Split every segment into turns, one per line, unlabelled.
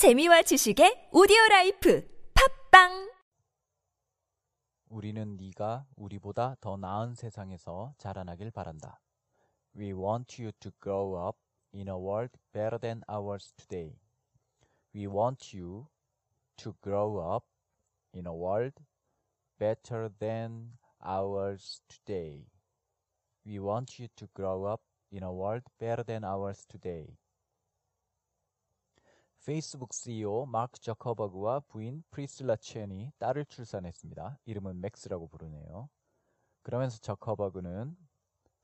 재미와 지식의 오디오 라이프 팝빵
우리는 네가 우리보다 더 나은 세상에서 자라나길 바란다. We want you to grow up in a world better than ours today. We want you to grow up in a world better than ours today. We want you to grow up in a world better than ours today. 페이스북 CEO 마크 저커버그와 부인 프리실라 챈이 딸을 출산했습니다. 이름은 맥스라고 부르네요. 그러면서 저커버그는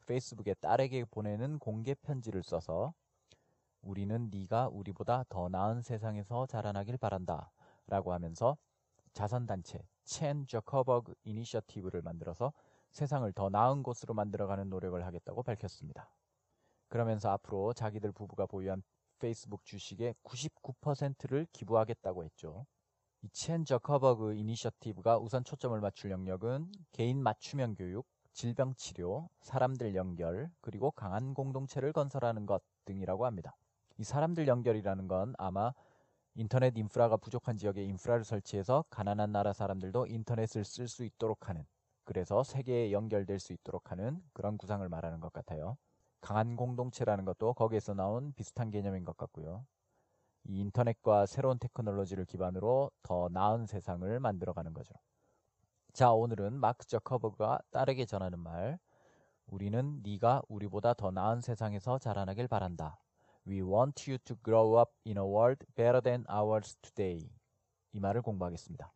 페이스북에 딸에게 보내는 공개 편지를 써서 우리는 네가 우리보다 더 나은 세상에서 자라나길 바란다 라고 하면서 자선단체 챈 저커버그 Initiative를 만들어서 세상을 더 나은 곳으로 만들어가는 노력을 하겠다고 밝혔습니다. 그러면서 앞으로 자기들 부부가 보유한 페이스북 주식의 99%를 기부하겠다고 했죠. 이첸 저커버그 이니셔티브가 우선 초점을 맞출 영역은 개인 맞춤형 교육, 질병 치료, 사람들 연결, 그리고 강한 공동체를 건설하는 것 등이라고 합니다. 이 사람들 연결이라는 건 아마 인터넷 인프라가 부족한 지역에 인프라를 설치해서 가난한 나라 사람들도 인터넷을 쓸 수 있도록 하는 그래서 세계에 연결될 수 있도록 하는 그런 구상을 말하는 것 같아요. 강한 공동체라는 것도 거기에서 나온 비슷한 개념인 것 같고요. 이 인터넷과 새로운 테크놀로지를 기반으로 더 나은 세상을 만들어가는 거죠. 자, 오늘은 마크 저커버가 딸에게 전하는 말. 우리는 네가 우리보다 더 나은 세상에서 자라나길 바란다. We want you to grow up in a world better than ours today. 이 말을 공부하겠습니다.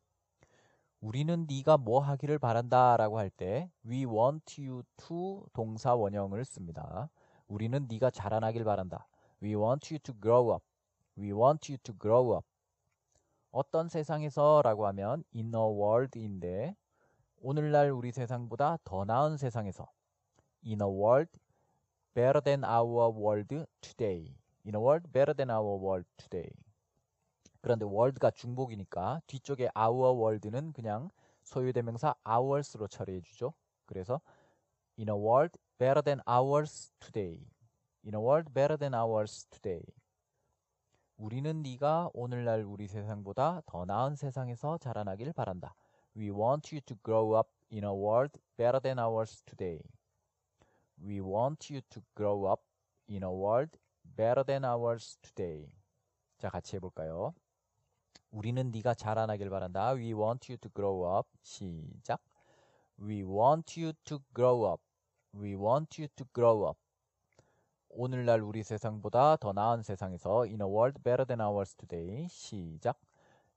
우리는 네가 뭐 하기를 바란다라고 할 때 we want you to 동사 원형을 씁니다. 우리는 네가 자라나길 바란다. We want you to grow up. We want you to grow up. 어떤 세상에서라고 하면 in a world인데 오늘날 우리 세상보다 더 나은 세상에서 in a world better than our world today. In a world better than our world today. 그런데 world가 중복이니까 뒤쪽에 our world는 그냥 소유대명사 ours로 처리해 주죠. 그래서 in a world better than ours today. In a world better than ours today. 우리는 네가 오늘날 우리 세상보다 더 나은 세상에서 자라나길 바란다. We want you to grow up in a world better than ours today. We want you to grow up in a world better than ours today. 자, 같이 해볼까요? 우리는 네가 자라나길 바란다. We want you to grow up. 시작. We want you to grow up. We want you to grow up. 오늘날 우리 세상보다 더 나은 세상에서 In a world better than ours today. 시작.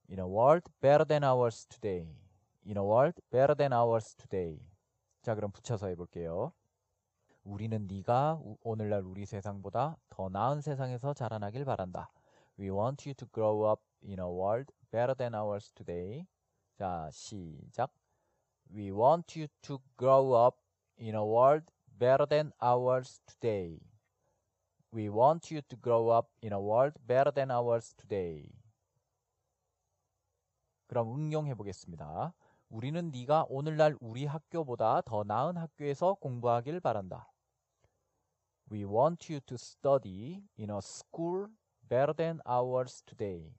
In a world better than ours today. In a world better than ours today. 자, 그럼 붙여서 해볼게요. 우리는 네가 오늘날 우리 세상보다 더 나은 세상에서 자라나길 바란다. We want you to grow up in a world better than ours today. 자, 시작. We want you to grow up in a world better than ours today. We want you to grow up in a world better than ours today. 그럼 응용해 보겠습니다. 우리는 네가 오늘날 우리 학교보다 더 나은 학교에서 공부하길 바란다. We want you to study in a school better than ours today.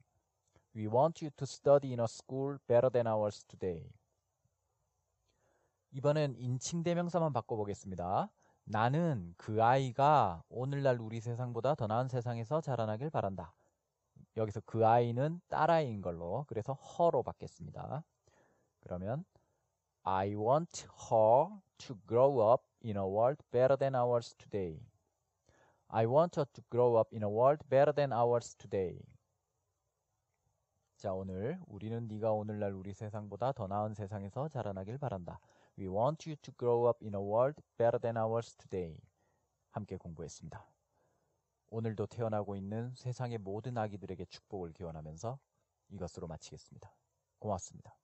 We want you to study in a school better than ours today. 이번엔 인칭 대명사만 바꿔보겠습니다. 나는 그 아이가 오늘날 우리 세상보다 더 나은 세상에서 자라나길 바란다. 여기서 그 아이는 딸아이인 걸로 그래서 her로 받겠습니다. 그러면 I want her to grow up in a world better than ours today. I want her to grow up in a world better than ours today. 자, 오늘 우리는 네가 오늘날 우리 세상보다 더 나은 세상에서 자라나길 바란다. We want you to grow up in a world better than ours today. 함께 공부했습니다. 오늘도 태어나고 있는 세상의 모든 아기들에게 축복을 기원하면서 이것으로 마치겠습니다. 고맙습니다.